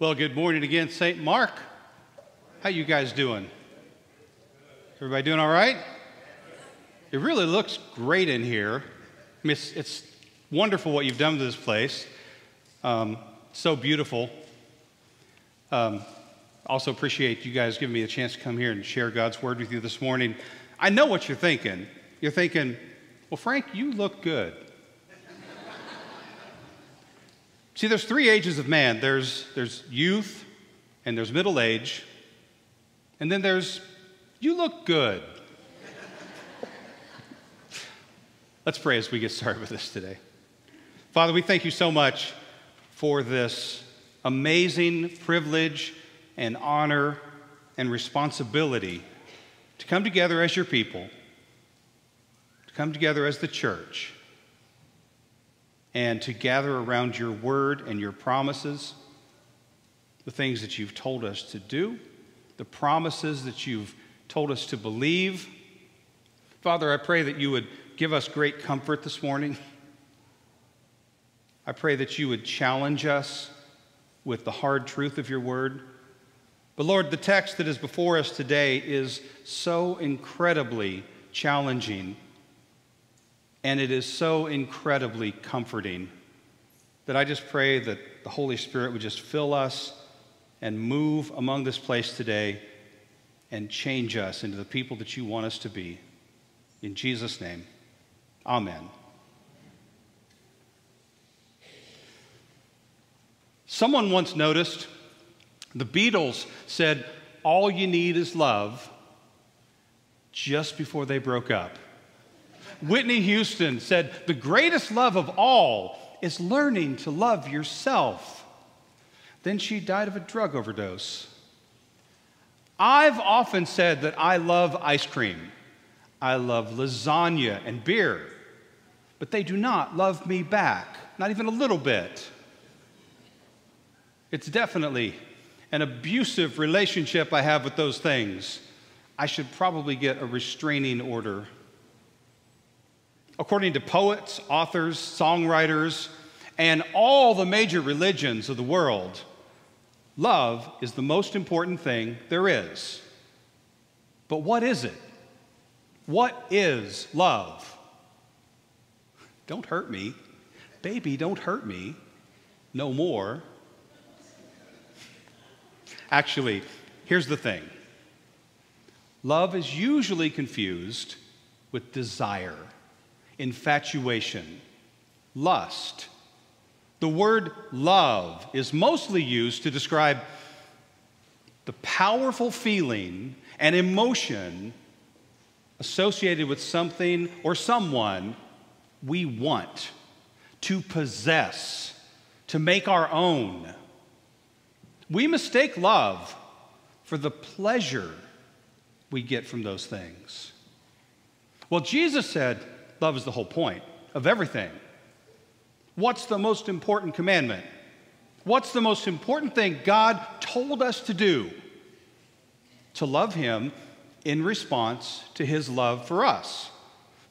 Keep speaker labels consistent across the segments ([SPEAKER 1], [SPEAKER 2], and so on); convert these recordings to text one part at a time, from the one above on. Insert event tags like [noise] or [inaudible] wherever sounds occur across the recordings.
[SPEAKER 1] Well, good morning again, St. Mark. How you guys doing? Everybody doing all right? It really looks great in here. I mean, it's, it's wonderful what you've done to this place. Um, so beautiful. Um, also appreciate you guys giving me a chance to come here and share God's word with you this morning. I know what you're thinking. You're thinking, well, Frank, you look good. See, there's three ages of man there's, there's youth, and there's middle age, and then there's you look good. Let's pray as we get started with this today. Father, we thank you so much for this amazing privilege and honor and responsibility to come together as your people, to come together as the church and to gather around your word and your promises, the things that you've told us to do, the promises that you've told us to believe. Father, I pray that you would give us great comfort this morning. I pray that you would challenge us with the hard truth of your word. But Lord, the text that is before us today is so incredibly challenging and it is so incredibly comforting that I just pray that the Holy Spirit would just fill us and move among this place today and change us into the people that you want us to be. In Jesus' name, amen. Someone once noticed the Beatles said, All you need is love, just before they broke up. Whitney Houston said, The greatest love of all is learning to love yourself. Then she died of a drug overdose. I've often said that I love ice cream, I love lasagna and beer, but they do not love me back, not even a little bit. It's definitely an abusive relationship I have with those things. I should probably get a restraining order according to poets, authors, songwriters, and all the major religions of the world, love is the most important thing there is. But what is it? What is love? Don't hurt me. Baby, don't hurt me. No more. Actually, here's the thing love is usually confused with desire infatuation, lust. The word love is mostly used to describe the powerful feeling and emotion associated with something or someone we want to possess, to make our own. We mistake love for the pleasure we get from those things. Well, Jesus said, Love is the whole point of everything. What's the most important commandment? What's the most important thing God told us to do? To love Him in response to His love for us.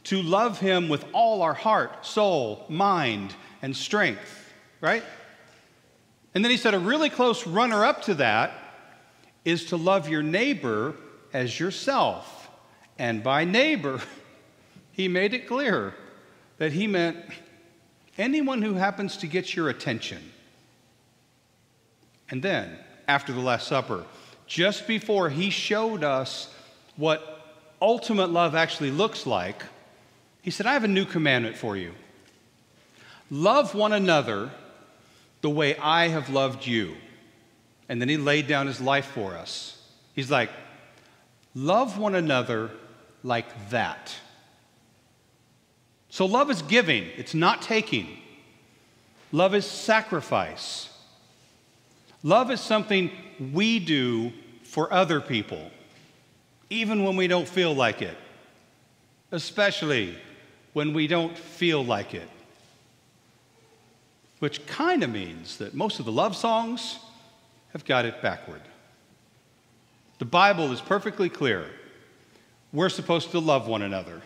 [SPEAKER 1] To love Him with all our heart, soul, mind, and strength, right? And then He said a really close runner up to that is to love your neighbor as yourself. And by neighbor, [laughs] he made it clear that he meant anyone who happens to get your attention. And then, after the Last Supper, just before he showed us what ultimate love actually looks like, he said, I have a new commandment for you. Love one another the way I have loved you. And then he laid down his life for us. He's like, love one another like that. So, love is giving, it's not taking. Love is sacrifice. Love is something we do for other people, even when we don't feel like it, especially when we don't feel like it. Which kind of means that most of the love songs have got it backward. The Bible is perfectly clear. We're supposed to love one another.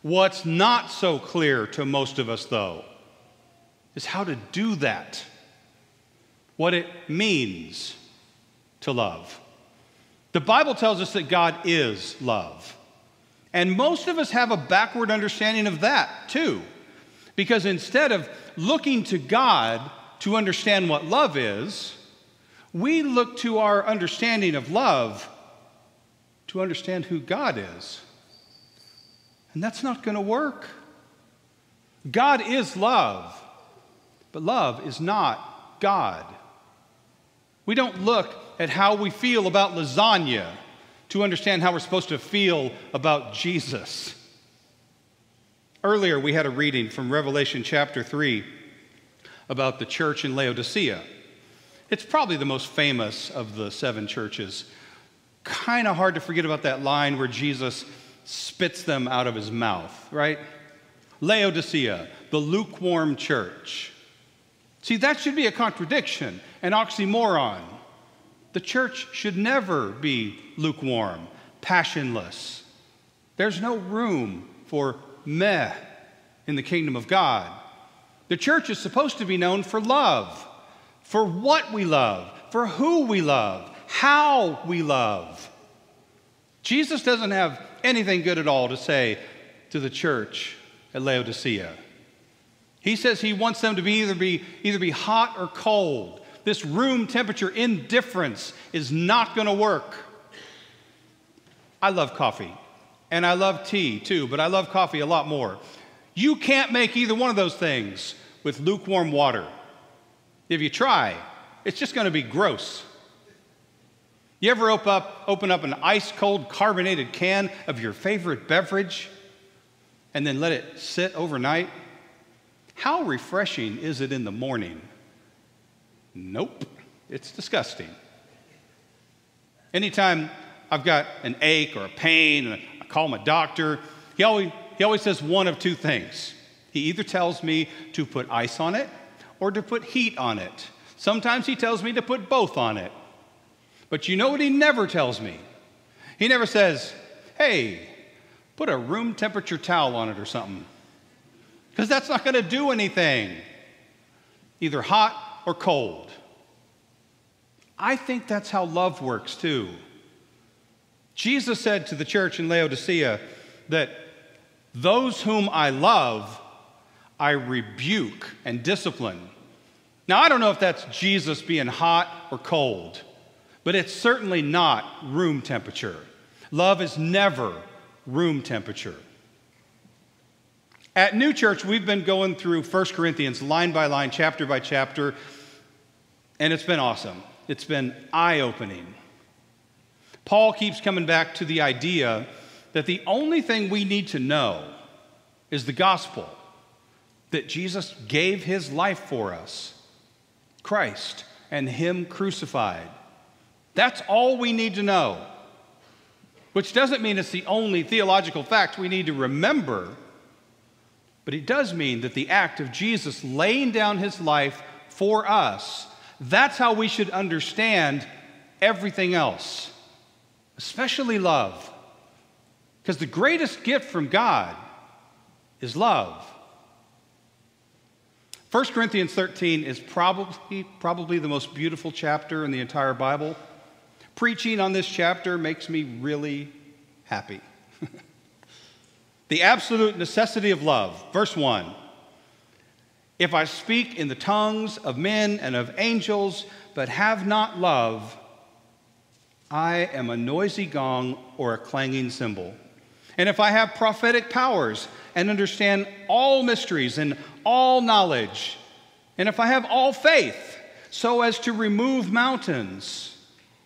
[SPEAKER 1] What's not so clear to most of us, though, is how to do that. what it means to love. The Bible tells us that God is love. And most of us have a backward understanding of that too. Because instead of looking to God to understand what love is, we look to our understanding of love to understand who God is. And that's not going to work. God is love, but love is not God. We don't look at how we feel about lasagna to understand how we're supposed to feel about Jesus. Earlier, we had a reading from Revelation chapter 3 about the church in Laodicea. It's probably the most famous of the seven churches. Kind of hard to forget about that line where Jesus spits them out of his mouth, right? Laodicea, the lukewarm church. See, that should be a contradiction, an oxymoron. The church should never be lukewarm, passionless. There's no room for meh in the kingdom of God. The church is supposed to be known for love, for what we love, for who we love, how we love. Jesus doesn't have anything good at all to say to the church at Laodicea. He says he wants them to be either be either be hot or cold. This room temperature indifference is not going to work. I love coffee and I love tea too, but I love coffee a lot more. You can't make either one of those things with lukewarm water. If you try, it's just going to be gross. You ever open up, open up an ice cold carbonated can of your favorite beverage and then let it sit overnight? How refreshing is it in the morning? Nope, it's disgusting. Anytime I've got an ache or a pain, and I call my doctor, he always, he always says one of two things. He either tells me to put ice on it or to put heat on it. Sometimes he tells me to put both on it. But you know what he never tells me? He never says, hey, put a room temperature towel on it or something. Because that's not going to do anything, either hot or cold. I think that's how love works too. Jesus said to the church in Laodicea that those whom I love, I rebuke and discipline. Now, I don't know if that's Jesus being hot or cold but it's certainly not room temperature. Love is never room temperature. At New Church, we've been going through 1 Corinthians line by line, chapter by chapter, and it's been awesome. It's been eye opening. Paul keeps coming back to the idea that the only thing we need to know is the gospel that Jesus gave his life for us, Christ, and him crucified. That's all we need to know. Which doesn't mean it's the only theological fact we need to remember, but it does mean that the act of Jesus laying down his life for us, that's how we should understand everything else, especially love. Because the greatest gift from God is love. 1 Corinthians 13 is probably, probably the most beautiful chapter in the entire Bible. Preaching on this chapter makes me really happy. [laughs] the absolute necessity of love. Verse 1 If I speak in the tongues of men and of angels, but have not love, I am a noisy gong or a clanging cymbal. And if I have prophetic powers and understand all mysteries and all knowledge, and if I have all faith so as to remove mountains,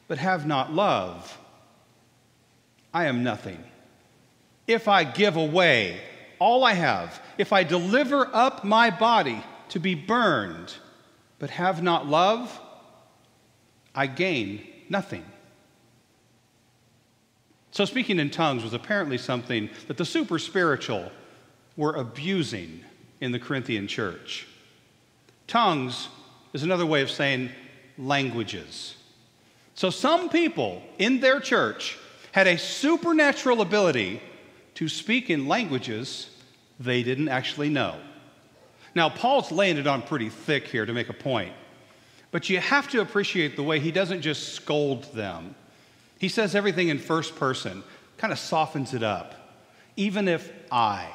[SPEAKER 1] but have not love, I am nothing. If I give away all I have, if I deliver up my body to be burned, but have not love, I gain nothing. So, speaking in tongues was apparently something that the super spiritual were abusing in the Corinthian church. Tongues is another way of saying languages. So, some people in their church had a supernatural ability to speak in languages they didn't actually know. Now, Paul's laying it on pretty thick here to make a point. But you have to appreciate the way he doesn't just scold them. He says everything in first person, kind of softens it up. Even if I.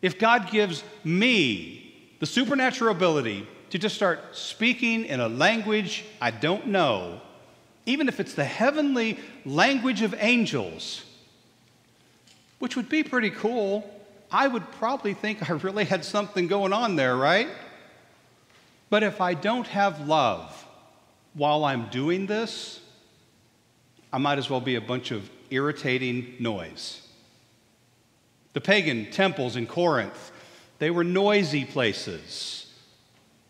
[SPEAKER 1] If God gives me the supernatural ability to just start speaking in a language I don't know, even if it's the heavenly language of angels, which would be pretty cool, I would probably think I really had something going on there, right? But if I don't have love while I'm doing this, I might as well be a bunch of irritating noise. The pagan temples in Corinth, they were noisy places.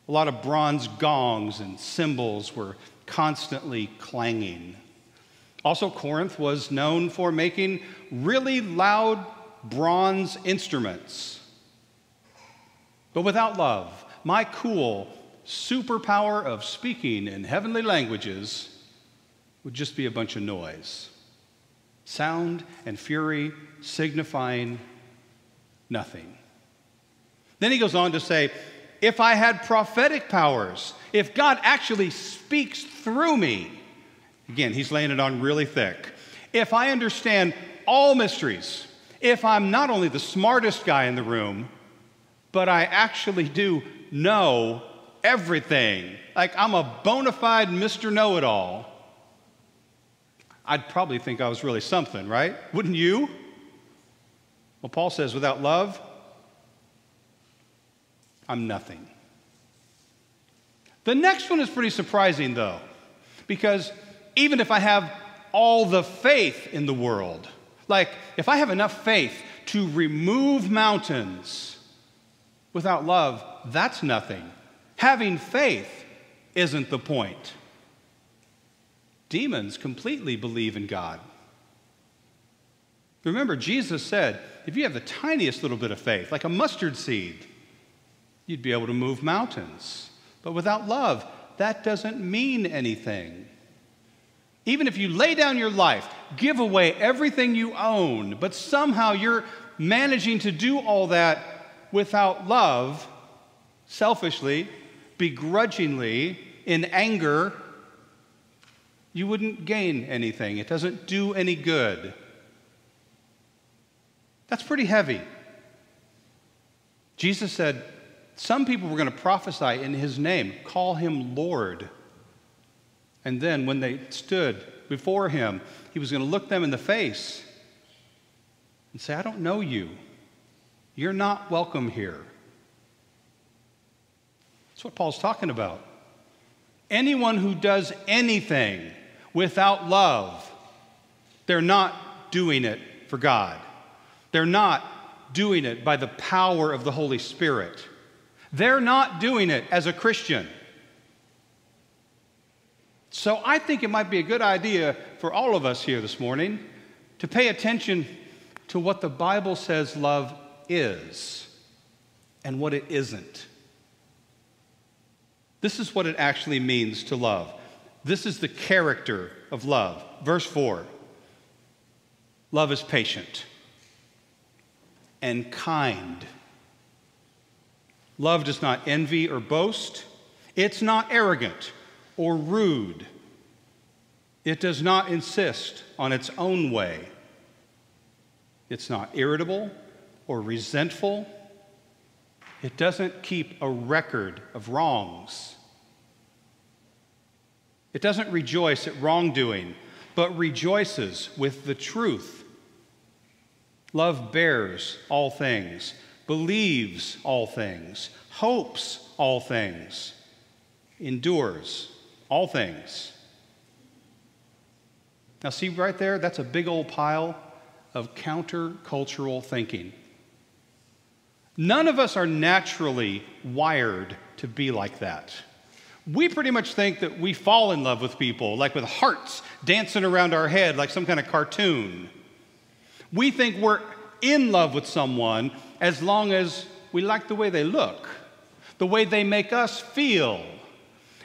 [SPEAKER 1] A lot of bronze gongs and cymbals were constantly clanging. Also, Corinth was known for making really loud bronze instruments. But without love, my cool superpower of speaking in heavenly languages would just be a bunch of noise. Sound and fury signifying nothing. Then he goes on to say, if I had prophetic powers, if God actually speaks through me, again, he's laying it on really thick. If I understand all mysteries, if I'm not only the smartest guy in the room, but I actually do know everything, like I'm a bona fide Mr. Know It All, I'd probably think I was really something, right? Wouldn't you? Well, Paul says, without love, I'm nothing. The next one is pretty surprising, though, because even if I have all the faith in the world, like if I have enough faith to remove mountains without love, that's nothing. Having faith isn't the point. Demons completely believe in God. Remember, Jesus said, if you have the tiniest little bit of faith, like a mustard seed, you'd be able to move mountains. But without love, that doesn't mean anything. Even if you lay down your life, give away everything you own, but somehow you're managing to do all that without love, selfishly, begrudgingly, in anger, you wouldn't gain anything. It doesn't do any good. That's pretty heavy. Jesus said, Some people were going to prophesy in his name, call him Lord. And then when they stood before him, he was going to look them in the face and say, I don't know you. You're not welcome here. That's what Paul's talking about. Anyone who does anything without love, they're not doing it for God. They're not doing it by the power of the Holy Spirit. They're not doing it as a Christian. So I think it might be a good idea for all of us here this morning to pay attention to what the Bible says love is and what it isn't. This is what it actually means to love. This is the character of love. Verse 4 Love is patient and kind. Love does not envy or boast. It's not arrogant or rude. It does not insist on its own way. It's not irritable or resentful. It doesn't keep a record of wrongs. It doesn't rejoice at wrongdoing, but rejoices with the truth. Love bears all things, believes all things, hopes all things, endures all things. Now, see right there, that's a big old pile of countercultural thinking. None of us are naturally wired to be like that we pretty much think that we fall in love with people, like with hearts dancing around our head, like some kind of cartoon. We think we're in love with someone as long as we like the way they look, the way they make us feel,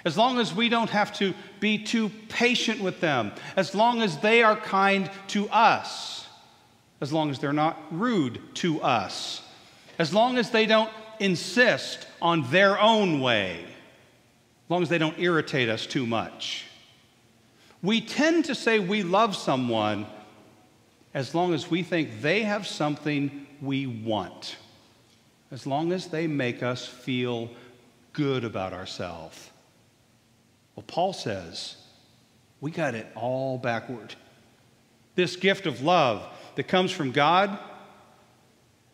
[SPEAKER 1] as long as we don't have to be too patient with them, as long as they are kind to us, as long as they're not rude to us, as long as they don't insist on their own way. as long as they don't irritate us too much. We tend to say we love someone as long as we think they have something we want, as long as they make us feel good about ourselves. Well, Paul says we got it all backward. This gift of love that comes from God,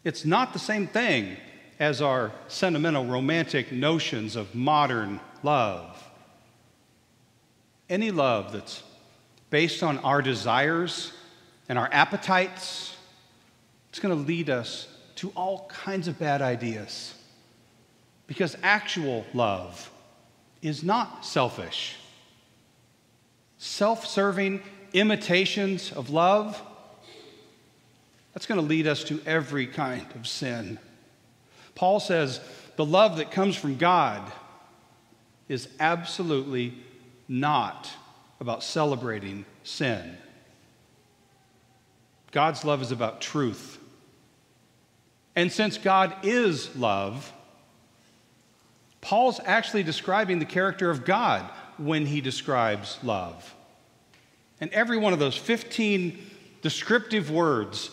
[SPEAKER 1] it's not the same thing as our sentimental, romantic notions of modern love. Any love that's based on our desires and our appetites, it's going to lead us to all kinds of bad ideas. Because actual love is not selfish. Self serving imitations of love, that's going to lead us to every kind of sin. Paul says the love that comes from God is absolutely not about celebrating sin. God's love is about truth. And since God is love, Paul's actually describing the character of God when he describes love. And every one of those 15 descriptive words,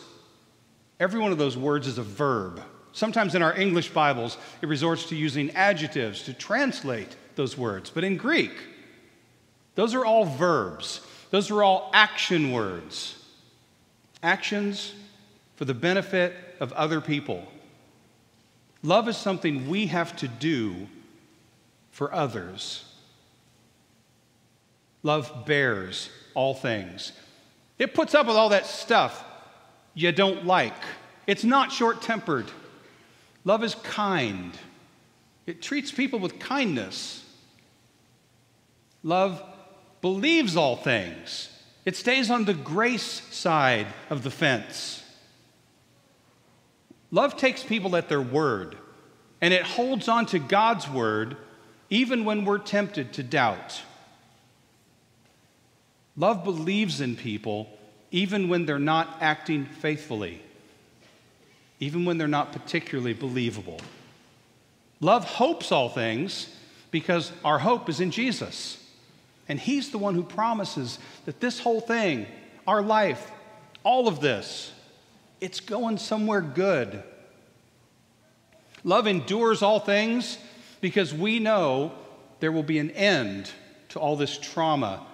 [SPEAKER 1] every one of those words is a verb. Sometimes in our English Bibles, it resorts to using adjectives to translate those words. But in Greek, those are all verbs, those are all action words. Actions for the benefit of other people. Love is something we have to do for others. Love bears all things. It puts up with all that stuff you don't like. It's not short tempered. Love is kind, it treats people with kindness. Love believes all things, it stays on the grace side of the fence. Love takes people at their word, and it holds on to God's word even when we're tempted to doubt. Love believes in people even when they're not acting faithfully, even when they're not particularly believable. Love hopes all things because our hope is in Jesus. And He's the one who promises that this whole thing, our life, all of this, it's going somewhere good. Love endures all things because we know there will be an end to all this trauma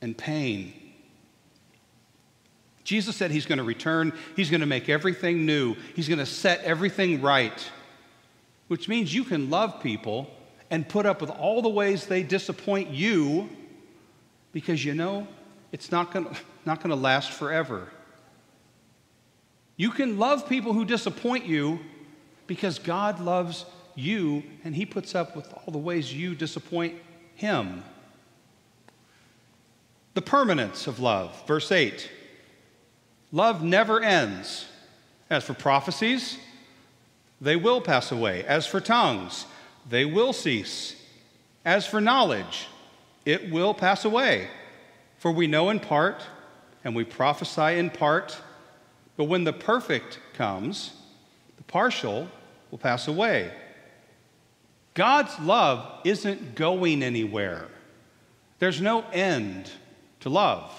[SPEAKER 1] and pain. Jesus said he's going to return, he's going to make everything new, he's going to set everything right, which means you can love people and put up with all the ways they disappoint you because you know it's not going not to last forever. You can love people who disappoint you because God loves you and he puts up with all the ways you disappoint him. The permanence of love, verse 8. Love never ends. As for prophecies, they will pass away. As for tongues, they will cease. As for knowledge, it will pass away. For we know in part, and we prophesy in part, but when the perfect comes, the partial will pass away. God's love isn't going anywhere. There's no end to love.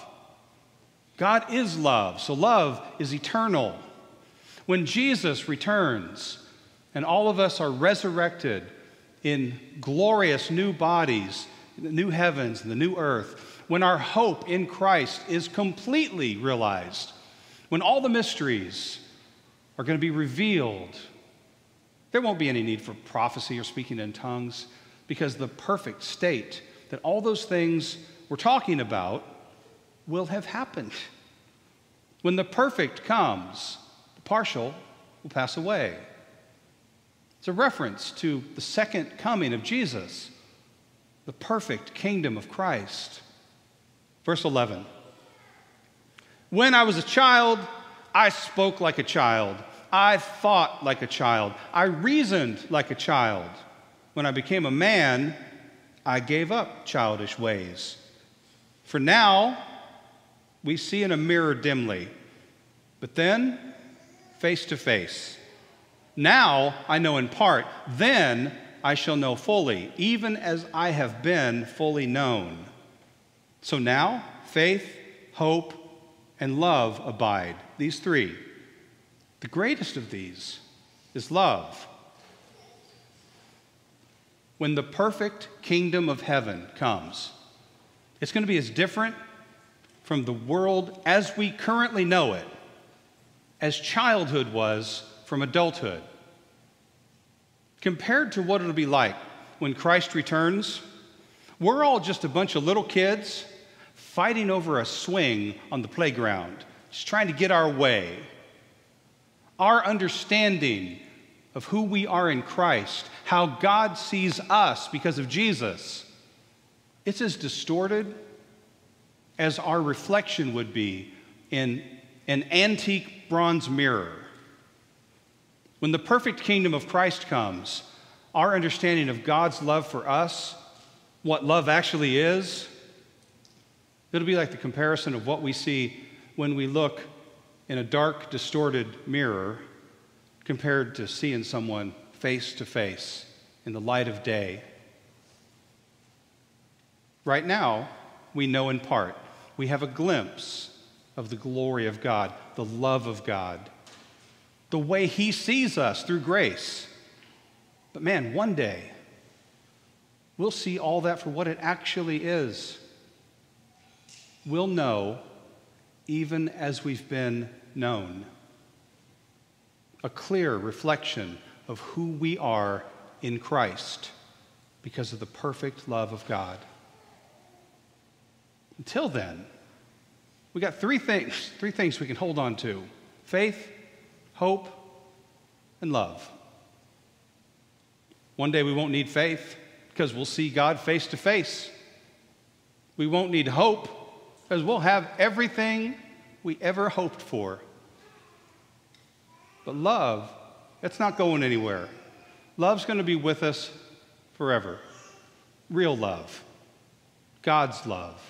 [SPEAKER 1] God is love, so love is eternal. When Jesus returns and all of us are resurrected in glorious new bodies, the new heavens and the new earth, when our hope in Christ is completely realized, when all the mysteries are going to be revealed, there won't be any need for prophecy or speaking in tongues because the perfect state that all those things we're talking about will have happened. When the perfect comes, the partial will pass away. It's a reference to the second coming of Jesus, the perfect kingdom of Christ. Verse 11 When I was a child, I spoke like a child. I thought like a child. I reasoned like a child. When I became a man, I gave up childish ways. For now, we see in a mirror dimly, but then face to face. Now I know in part, then I shall know fully, even as I have been fully known. So now, faith, hope, and love abide. These three. The greatest of these is love. When the perfect kingdom of heaven comes, it's going to be as different from the world as we currently know it as childhood was from adulthood. Compared to what it'll be like when Christ returns, we're all just a bunch of little kids fighting over a swing on the playground, just trying to get our way. Our understanding of who we are in Christ, how God sees us because of Jesus, it's as distorted as our reflection would be in an antique bronze mirror. When the perfect kingdom of Christ comes, our understanding of God's love for us, what love actually is, it'll be like the comparison of what we see when we look in a dark, distorted mirror compared to seeing someone face to face in the light of day. Right now, we know in part we have a glimpse of the glory of God, the love of God, the way He sees us through grace. But man, one day, we'll see all that for what it actually is. We'll know even as we've been known. A clear reflection of who we are in Christ because of the perfect love of God. Until then, we got three things, three things we can hold on to faith, hope, and love. One day we won't need faith because we'll see God face to face. We won't need hope because we'll have everything we ever hoped for. But love, it's not going anywhere. Love's going to be with us forever. Real love, God's love.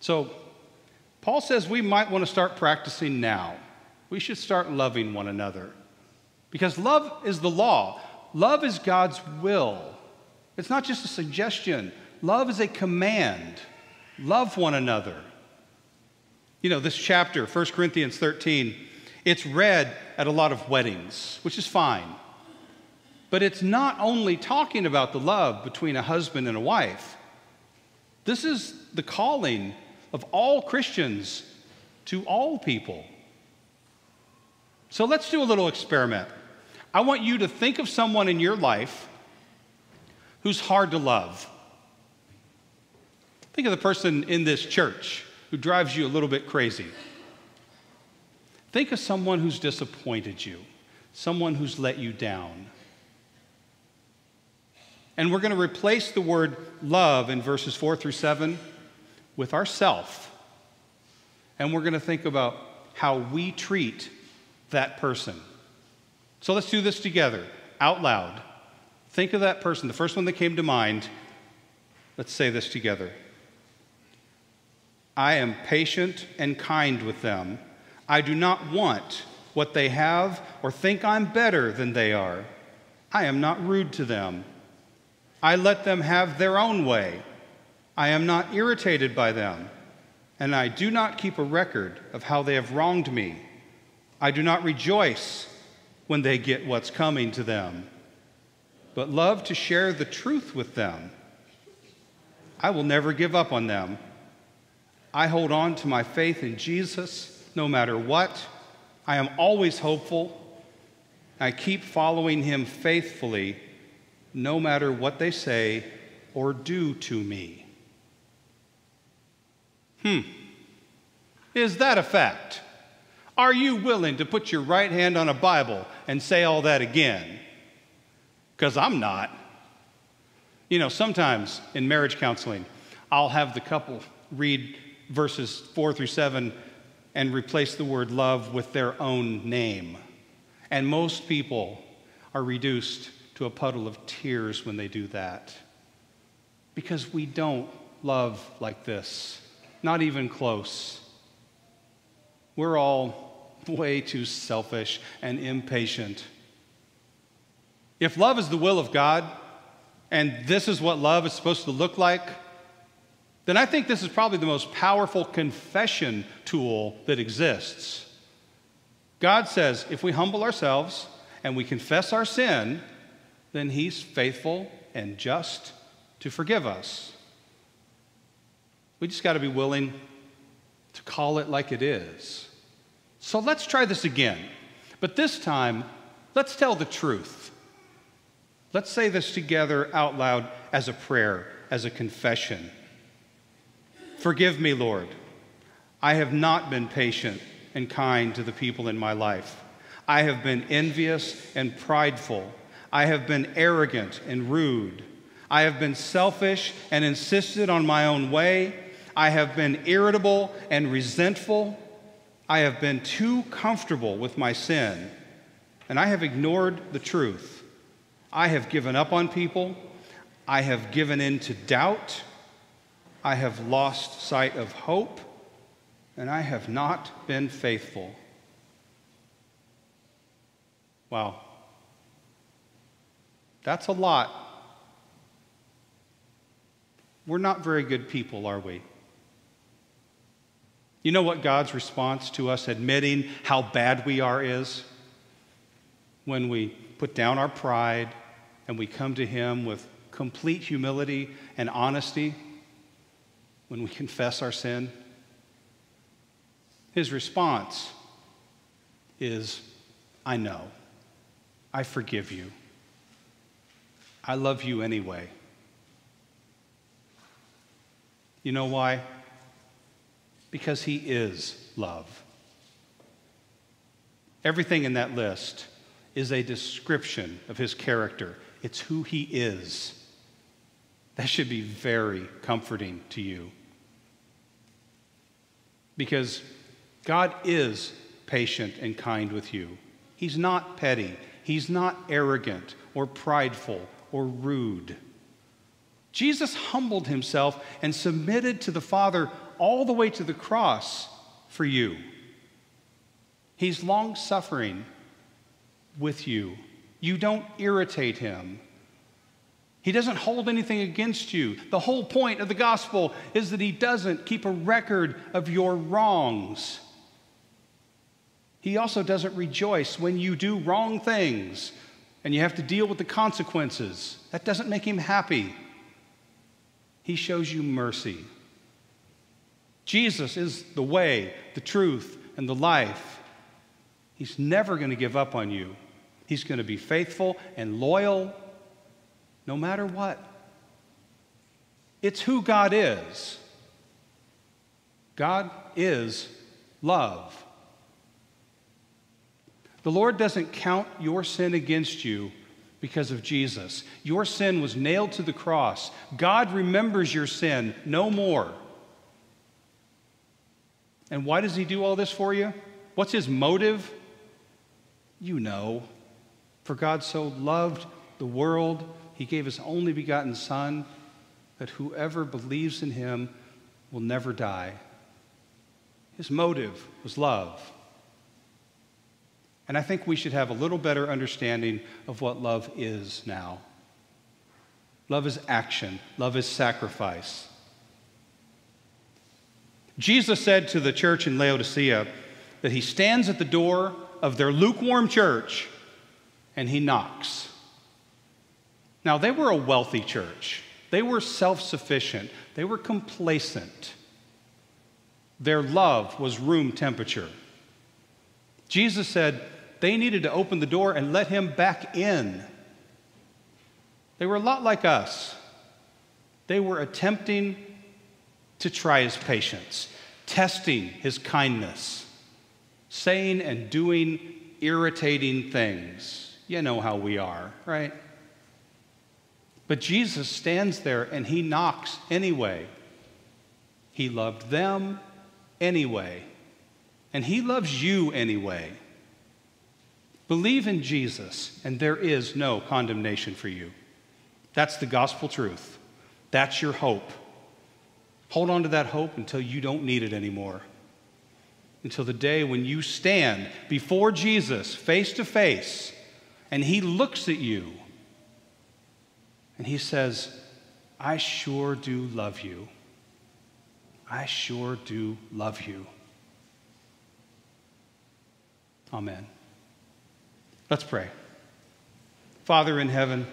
[SPEAKER 1] So, Paul says we might want to start practicing now. We should start loving one another. Because love is the law, love is God's will. It's not just a suggestion, love is a command. Love one another. You know, this chapter, 1 Corinthians 13, it's read at a lot of weddings, which is fine. But it's not only talking about the love between a husband and a wife. This is the calling of all Christians to all people. So let's do a little experiment. I want you to think of someone in your life who's hard to love. Think of the person in this church who drives you a little bit crazy. Think of someone who's disappointed you, someone who's let you down. And we're going to replace the word love in verses 4 through 7 with ourself. And we're going to think about how we treat that person. So let's do this together, out loud. Think of that person, the first one that came to mind. Let's say this together. I am patient and kind with them. I do not want what they have or think I'm better than they are. I am not rude to them. I let them have their own way. I am not irritated by them, and I do not keep a record of how they have wronged me. I do not rejoice when they get what's coming to them, but love to share the truth with them. I will never give up on them. I hold on to my faith in Jesus no matter what. I am always hopeful. I keep following him faithfully no matter what they say or do to me. Hmm. Is that a fact? Are you willing to put your right hand on a Bible and say all that again? Because I'm not. You know, sometimes in marriage counseling, I'll have the couple read verses four through seven and replace the word love with their own name. And most people are reduced to a puddle of tears when they do that because we don't love like this. Not even close. We're all way too selfish and impatient. If love is the will of God, and this is what love is supposed to look like, then I think this is probably the most powerful confession tool that exists. God says if we humble ourselves and we confess our sin, then He's faithful and just to forgive us. We just got to be willing to call it like it is. So let's try this again. But this time, let's tell the truth. Let's say this together out loud as a prayer, as a confession. Forgive me, Lord. I have not been patient and kind to the people in my life. I have been envious and prideful. I have been arrogant and rude. I have been selfish and insisted on my own way. I have been irritable and resentful. I have been too comfortable with my sin. And I have ignored the truth. I have given up on people. I have given in to doubt. I have lost sight of hope, and I have not been faithful. Wow. That's a lot. We're not very good people, are we? You know what God's response to us admitting how bad we are is? When we put down our pride and we come to Him with complete humility and honesty when we [laughs] confess our sin? His response is, I know. I forgive you. I love you anyway. You know why? Because He is love. Everything in that list is a description of His character, it's who He is. That should be very comforting to you. Because God is patient and kind with you. He's not petty, He's not arrogant or prideful or rude. Jesus humbled himself and submitted to the Father all the way to the cross for you. He's long suffering with you. You don't irritate him. He doesn't hold anything against you. The whole point of the gospel is that He doesn't keep a record of your wrongs. He also doesn't rejoice when you do wrong things and you have to deal with the consequences. That doesn't make Him happy. He shows you mercy. Jesus is the way, the truth, and the life. He's never going to give up on you. He's going to be faithful and loyal no matter what. It's who God is. God is love. The Lord doesn't count your sin against you because of Jesus. Your sin was nailed to the cross. God remembers your sin no more. And why does He do all this for you? What's His motive? You know. For God so loved the world he gave his only begotten Son, that whoever believes in him will never die. His motive was love. And I think we should have a little better understanding of what love is now. Love is action, love is sacrifice. Jesus said to the church in Laodicea that he stands at the door of their lukewarm church and he knocks. Now, they were a wealthy church, they were self sufficient, they were complacent. Their love was room temperature. Jesus said they needed to open the door and let him back in. They were a lot like us. They were attempting to try his patience, testing his kindness, saying and doing irritating things. You know how we are, right? But Jesus stands there and he knocks anyway. He loved them anyway. And he loves you anyway. Believe in Jesus, and there is no condemnation for you. That's the gospel truth. That's your hope. Hold on to that hope until you don't need it anymore. Until the day when you stand before Jesus face to face And he looks at you and he says, I sure do love you. I sure do love you. Amen. Let's pray. Father in heaven,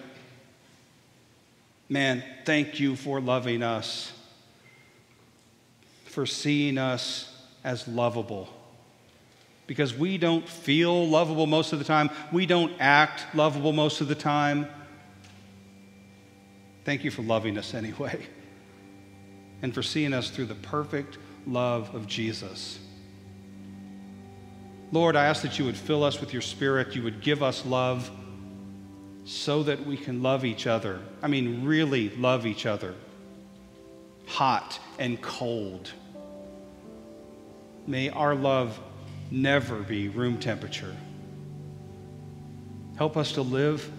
[SPEAKER 1] man, thank you for loving us, for seeing us as lovable. Because we don't feel lovable most of the time, we don't act lovable most of the time. Thank you for loving us anyway, [laughs] and for seeing us through the perfect love of Jesus. Lord, I ask that you would fill us with your spirit, you would give us love so that we can love each other. I mean, really love each other, hot and cold. May our love never be room temperature. Help us to live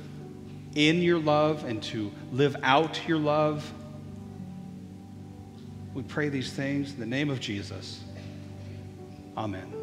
[SPEAKER 1] in your love and to live out your love. We pray these things in the name of Jesus. Amen.